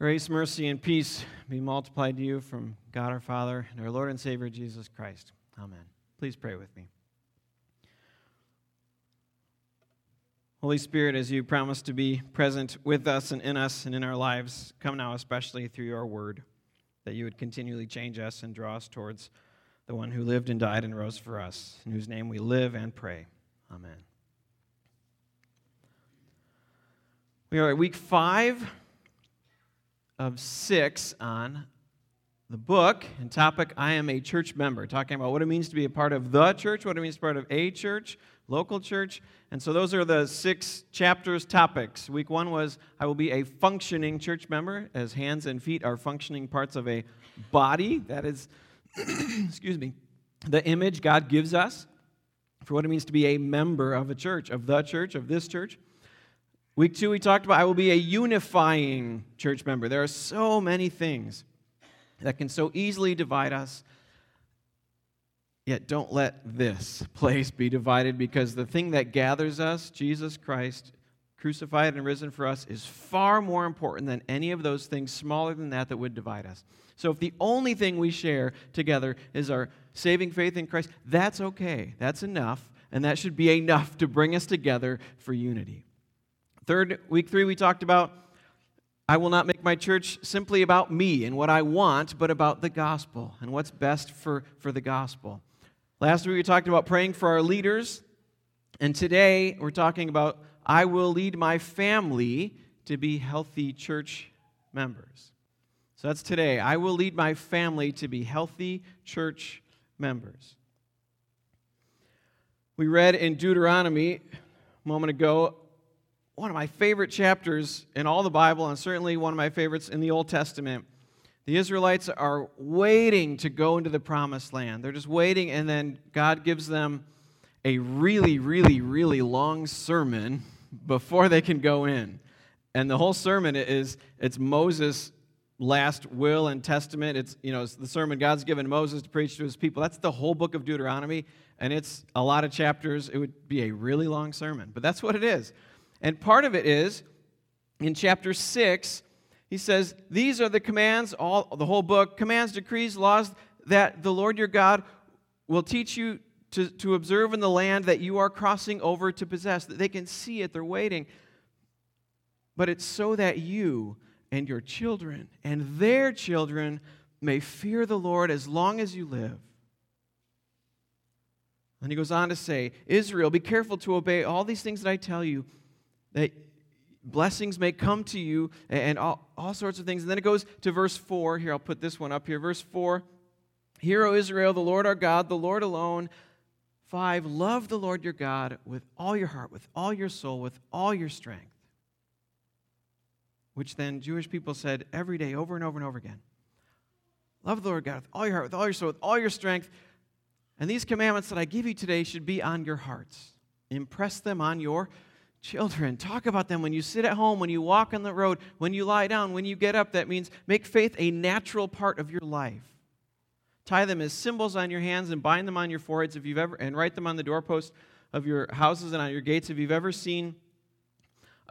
Grace, mercy, and peace be multiplied to you from God our Father and our Lord and Savior Jesus Christ. Amen. Please pray with me. Holy Spirit, as you promise to be present with us and in us and in our lives, come now especially through your word, that you would continually change us and draw us towards the one who lived and died and rose for us, in whose name we live and pray. Amen. We are at week five of six on the book and topic I am a church member, talking about what it means to be a part of the church, what it means to be part of a church, local church. And so those are the six chapters topics. Week one was I will be a functioning church member, as hands and feet are functioning parts of a body. That is, excuse me, the image God gives us for what it means to be a member of a church, of the church, of this church. Week two, we talked about I will be a unifying church member. There are so many things that can so easily divide us. Yet don't let this place be divided because the thing that gathers us, Jesus Christ, crucified and risen for us, is far more important than any of those things smaller than that that would divide us. So if the only thing we share together is our saving faith in Christ, that's okay. That's enough, and that should be enough to bring us together for unity. Third, week three, we talked about I will not make my church simply about me and what I want, but about the gospel and what's best for, for the gospel. Last week, we talked about praying for our leaders. And today, we're talking about I will lead my family to be healthy church members. So that's today. I will lead my family to be healthy church members. We read in Deuteronomy a moment ago one of my favorite chapters in all the Bible, and certainly one of my favorites in the Old Testament. The Israelites are waiting to go into the promised land. They're just waiting, and then God gives them a really, really, really long sermon before they can go in. And the whole sermon is it's Moses' last will and testament. It's you know it's the sermon God's given Moses to preach to his people. That's the whole book of Deuteronomy, and it's a lot of chapters. It would be a really long sermon, but that's what it is. And part of it is in chapter 6, he says, These are the commands, all the whole book, commands, decrees, laws that the Lord your God will teach you to, to observe in the land that you are crossing over to possess. That they can see it, they're waiting. But it's so that you and your children and their children may fear the Lord as long as you live. And he goes on to say, Israel, be careful to obey all these things that I tell you that blessings may come to you and all, all sorts of things. And then it goes to verse 4. Here, I'll put this one up here. Verse 4 Hear, O Israel, the Lord our God, the Lord alone. 5. Love the Lord your God with all your heart, with all your soul, with all your strength. Which then Jewish people said every day, over and over and over again. Love the Lord God with all your heart, with all your soul, with all your strength. And these commandments that I give you today should be on your hearts. Impress them on your Children, talk about them when you sit at home, when you walk on the road, when you lie down, when you get up. That means make faith a natural part of your life. Tie them as symbols on your hands and bind them on your foreheads if you've ever, and write them on the doorpost of your houses and on your gates. If you've ever seen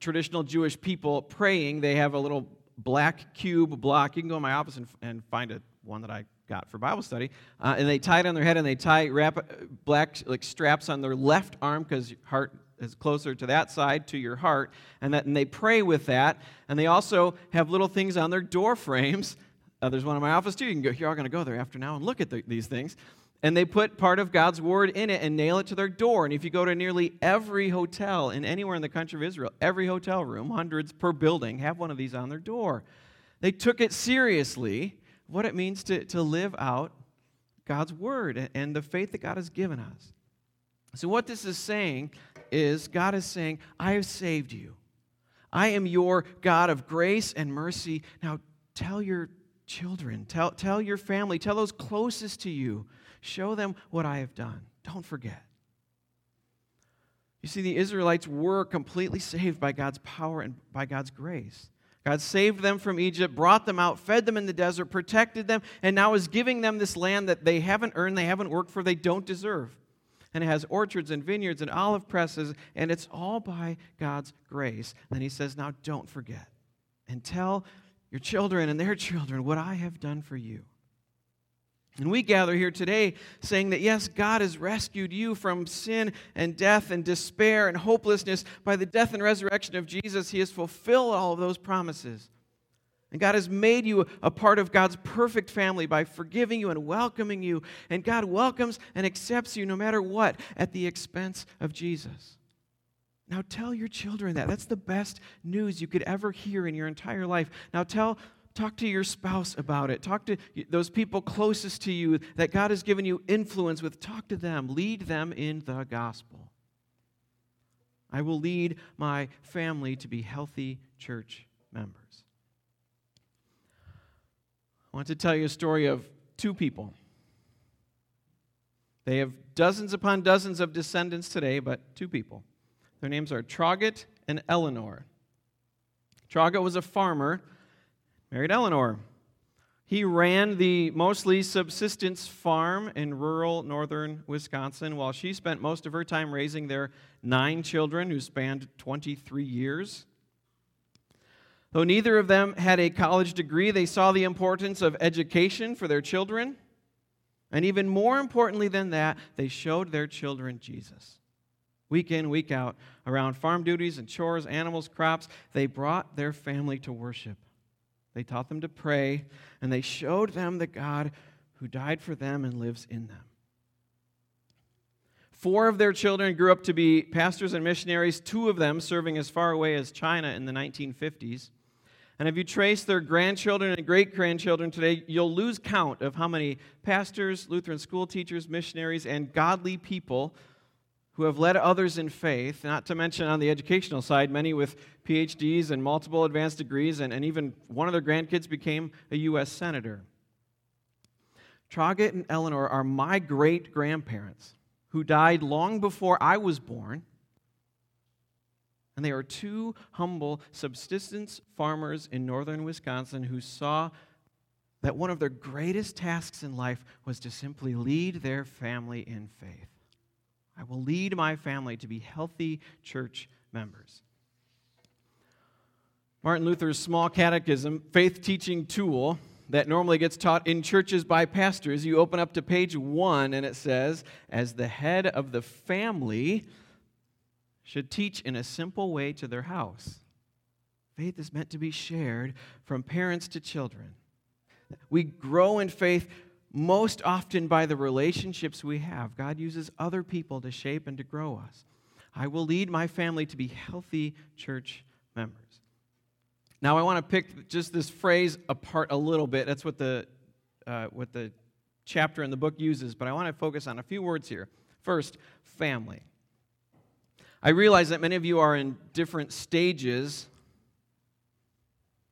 traditional Jewish people praying, they have a little black cube block. You can go in my office and, and find a, one that I got for Bible study. Uh, and they tie it on their head and they tie wrap black like straps on their left arm because heart is closer to that side, to your heart, and, that, and they pray with that. And they also have little things on their door frames. Uh, there's one in my office too. You can go, you're all going to go there after now and look at the, these things. And they put part of God's word in it and nail it to their door. And if you go to nearly every hotel in anywhere in the country of Israel, every hotel room, hundreds per building, have one of these on their door. They took it seriously, what it means to, to live out God's word and the faith that God has given us. So, what this is saying is God is saying, I have saved you. I am your God of grace and mercy. Now tell your children, tell, tell your family, tell those closest to you, show them what I have done. Don't forget. You see, the Israelites were completely saved by God's power and by God's grace. God saved them from Egypt, brought them out, fed them in the desert, protected them, and now is giving them this land that they haven't earned, they haven't worked for, they don't deserve and it has orchards and vineyards and olive presses, and it's all by God's grace. Then he says, Now don't forget. And tell your children and their children what I have done for you. And we gather here today saying that yes, God has rescued you from sin and death and despair and hopelessness by the death and resurrection of Jesus. He has fulfilled all of those promises. And God has made you a part of God's perfect family by forgiving you and welcoming you. And God welcomes and accepts you no matter what at the expense of Jesus. Now tell your children that. That's the best news you could ever hear in your entire life. Now tell talk to your spouse about it. Talk to those people closest to you that God has given you influence with. Talk to them. Lead them in the gospel. I will lead my family to be healthy church members. I want to tell you a story of two people. They have dozens upon dozens of descendants today, but two people. Their names are Trogget and Eleanor. Trogget was a farmer, married Eleanor. He ran the mostly subsistence farm in rural northern Wisconsin while she spent most of her time raising their nine children who spanned 23 years. Though neither of them had a college degree, they saw the importance of education for their children. And even more importantly than that, they showed their children Jesus. Week in, week out, around farm duties and chores, animals, crops, they brought their family to worship. They taught them to pray, and they showed them the God who died for them and lives in them. Four of their children grew up to be pastors and missionaries, two of them serving as far away as China in the 1950s. And if you trace their grandchildren and great grandchildren today, you'll lose count of how many pastors, Lutheran school teachers, missionaries, and godly people who have led others in faith, not to mention on the educational side, many with PhDs and multiple advanced degrees, and, and even one of their grandkids became a U.S. Senator. Trogget and Eleanor are my great grandparents who died long before I was born and they are two humble subsistence farmers in northern Wisconsin who saw that one of their greatest tasks in life was to simply lead their family in faith. I will lead my family to be healthy church members. Martin Luther's small catechism, faith teaching tool that normally gets taught in churches by pastors, you open up to page one and it says, As the head of the family, should teach in a simple way to their house. Faith is meant to be shared from parents to children. We grow in faith most often by the relationships we have. God uses other people to shape and to grow us. I will lead my family to be healthy church members. Now, I want to pick just this phrase apart a little bit. That's what the, uh, what the chapter in the book uses, but I want to focus on a few words here. First, family. I realize that many of you are in different stages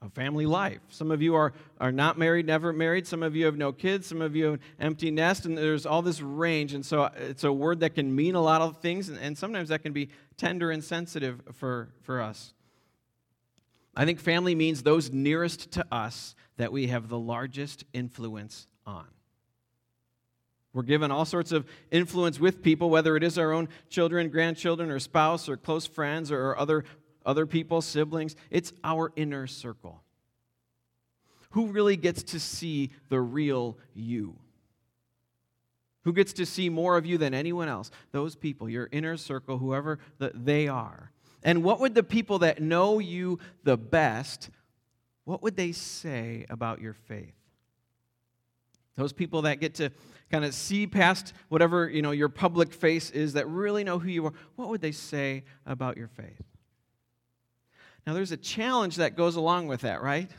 of family life. Some of you are, are not married, never married. Some of you have no kids. Some of you have an empty nest. And there's all this range. And so it's a word that can mean a lot of things. And, and sometimes that can be tender and sensitive for, for us. I think family means those nearest to us that we have the largest influence on. We're given all sorts of influence with people, whether it is our own children, grandchildren, or spouse, or close friends, or other, other people, siblings. It's our inner circle. Who really gets to see the real you? Who gets to see more of you than anyone else? Those people, your inner circle, whoever the, they are. And what would the people that know you the best, what would they say about your faith? Those people that get to kind of see past whatever you know your public face is that really know who you are what would they say about your faith? Now there's a challenge that goes along with that right?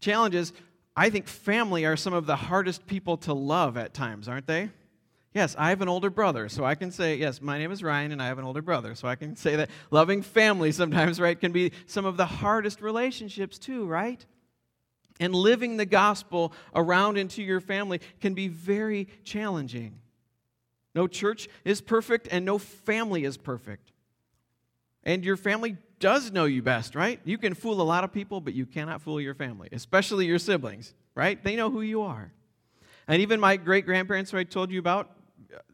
Challenge is i think family are some of the hardest people to love at times aren't they? Yes i have an older brother so i can say yes my name is ryan and i have an older brother so i can say that loving family sometimes right can be some of the hardest relationships too right and living the gospel around into your family can be very challenging. No church is perfect, and no family is perfect. And your family does know you best, right? You can fool a lot of people, but you cannot fool your family, especially your siblings, right? They know who you are. And even my great grandparents, who I told you about,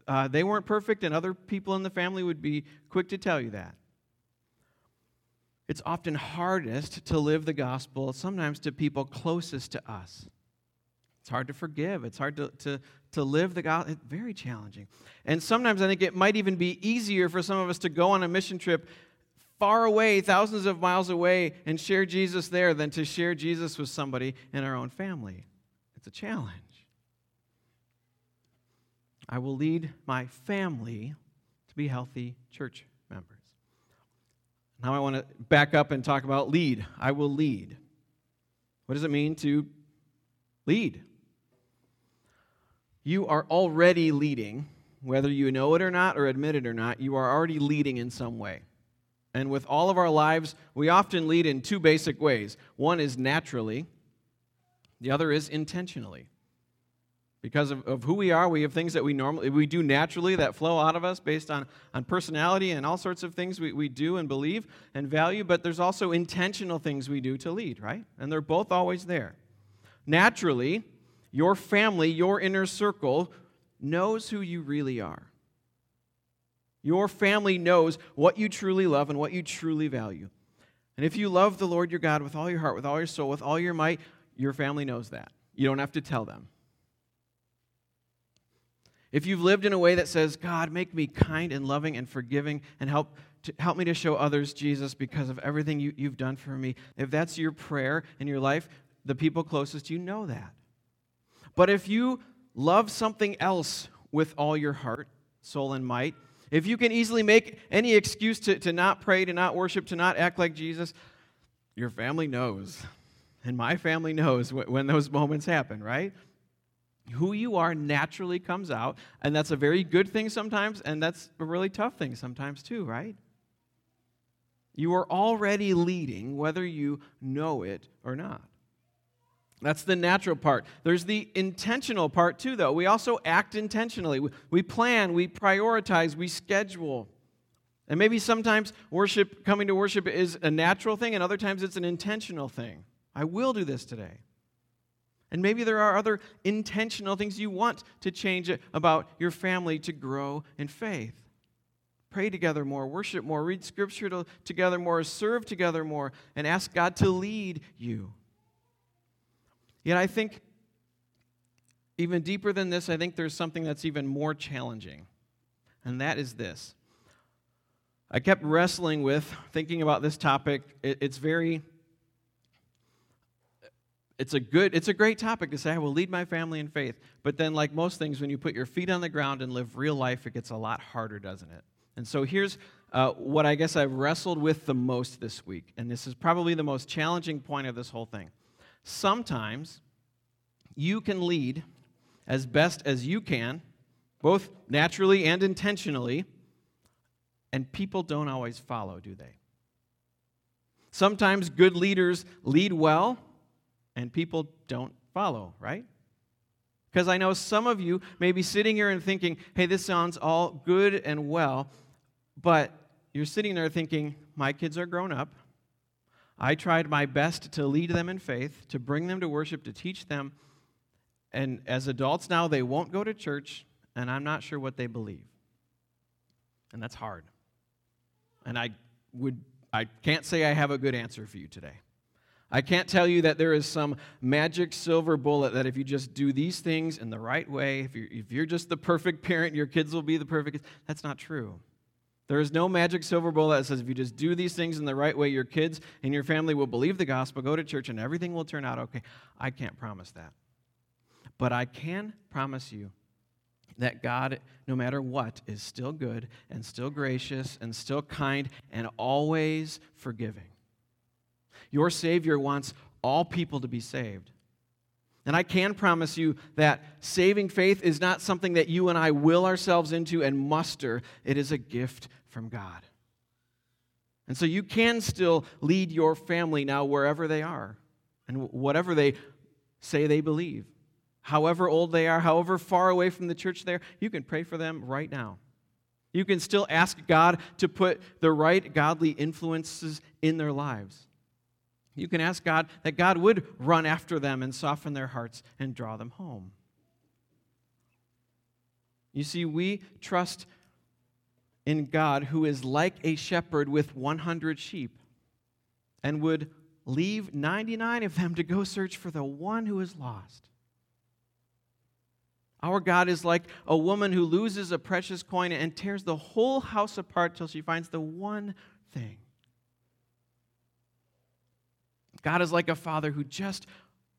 uh, they weren't perfect, and other people in the family would be quick to tell you that. It's often hardest to live the gospel, sometimes to people closest to us. It's hard to forgive. It's hard to, to, to live the gospel. It's very challenging. And sometimes I think it might even be easier for some of us to go on a mission trip far away, thousands of miles away, and share Jesus there than to share Jesus with somebody in our own family. It's a challenge. I will lead my family to be healthy church members. Now I want to back up and talk about lead. I will lead. What does it mean to lead? You are already leading, whether you know it or not or admit it or not, you are already leading in some way. And with all of our lives, we often lead in two basic ways. One is naturally, the other is intentionally. Because of, of who we are, we have things that we normally we do naturally that flow out of us based on, on personality and all sorts of things we, we do and believe and value, but there's also intentional things we do to lead, right? And they're both always there. Naturally, your family, your inner circle, knows who you really are. Your family knows what you truly love and what you truly value. And if you love the Lord your God with all your heart, with all your soul, with all your might, your family knows that. You don't have to tell them. If you've lived in a way that says, God, make me kind and loving and forgiving and help, to, help me to show others Jesus because of everything you, you've done for me, if that's your prayer in your life, the people closest to you know that. But if you love something else with all your heart, soul, and might, if you can easily make any excuse to, to not pray, to not worship, to not act like Jesus, your family knows. And my family knows when those moments happen, right? Who you are naturally comes out, and that's a very good thing sometimes, and that's a really tough thing sometimes too, right? You are already leading whether you know it or not. That's the natural part. There's the intentional part too, though. We also act intentionally. We plan, we prioritize, we schedule. And maybe sometimes worship, coming to worship is a natural thing, and other times it's an intentional thing. I will do this today. And maybe there are other intentional things you want to change about your family to grow in faith. Pray together more, worship more, read scripture to, together more, serve together more, and ask God to lead you. Yet I think even deeper than this, I think there's something that's even more challenging, and that is this. I kept wrestling with thinking about this topic. It's very it's a good it's a great topic to say i will lead my family in faith. But then like most things when you put your feet on the ground and live real life it gets a lot harder doesn't it? And so here's uh, what i guess i've wrestled with the most this week and this is probably the most challenging point of this whole thing. Sometimes you can lead as best as you can, both naturally and intentionally, and people don't always follow, do they? Sometimes good leaders lead well, and people don't follow, right? Because I know some of you may be sitting here and thinking, hey, this sounds all good and well, but you're sitting there thinking, my kids are grown up. I tried my best to lead them in faith, to bring them to worship, to teach them. And as adults now, they won't go to church, and I'm not sure what they believe. And that's hard. And I would I can't say I have a good answer for you today. I can't tell you that there is some magic silver bullet that if you just do these things in the right way, if you're, if you're just the perfect parent, your kids will be the perfect. That's not true. There is no magic silver bullet that says if you just do these things in the right way, your kids and your family will believe the gospel, go to church, and everything will turn out okay. I can't promise that. But I can promise you that God, no matter what, is still good and still gracious and still kind and always forgiving. Your Savior wants all people to be saved. And I can promise you that saving faith is not something that you and I will ourselves into and muster. It is a gift from God. And so you can still lead your family now wherever they are and whatever they say they believe. However old they are, however far away from the church they are, you can pray for them right now. You can still ask God to put the right godly influences in their lives. You can ask God that God would run after them and soften their hearts and draw them home. You see, we trust in God who is like a shepherd with 100 sheep. and would leave 99 of them to go search for the one who is lost. Our God is like a woman who loses a precious coin and tears the whole house apart till she finds the one thing. God is like a father who just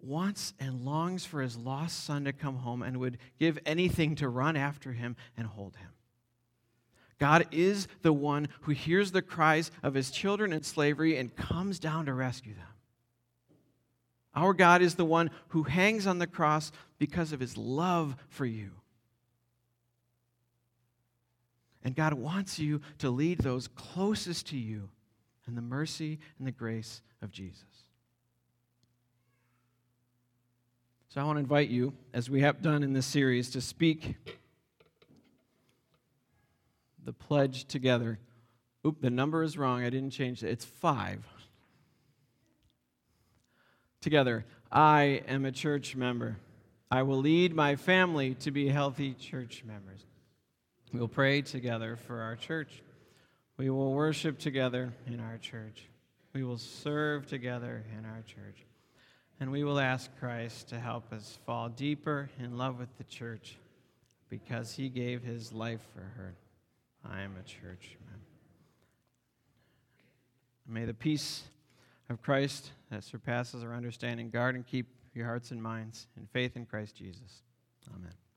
wants and longs for his lost son to come home and would give anything to run after him and hold him. God is the one who hears the cries of his children in slavery and comes down to rescue them. Our God is the one who hangs on the cross because of his love for you. And God wants you to lead those closest to you in the mercy and the grace of Jesus. So I want to invite you, as we have done in this series, to speak the pledge together. Oop, the number is wrong. I didn't change it. It's five. Together, I am a church member. I will lead my family to be healthy church members. We'll pray together for our church. We will worship together in our church. We will serve together in our church. And we will ask Christ to help us fall deeper in love with the church because he gave his life for her. I am a church man. May the peace of Christ that surpasses our understanding guard and keep your hearts and minds in faith in Christ Jesus. Amen.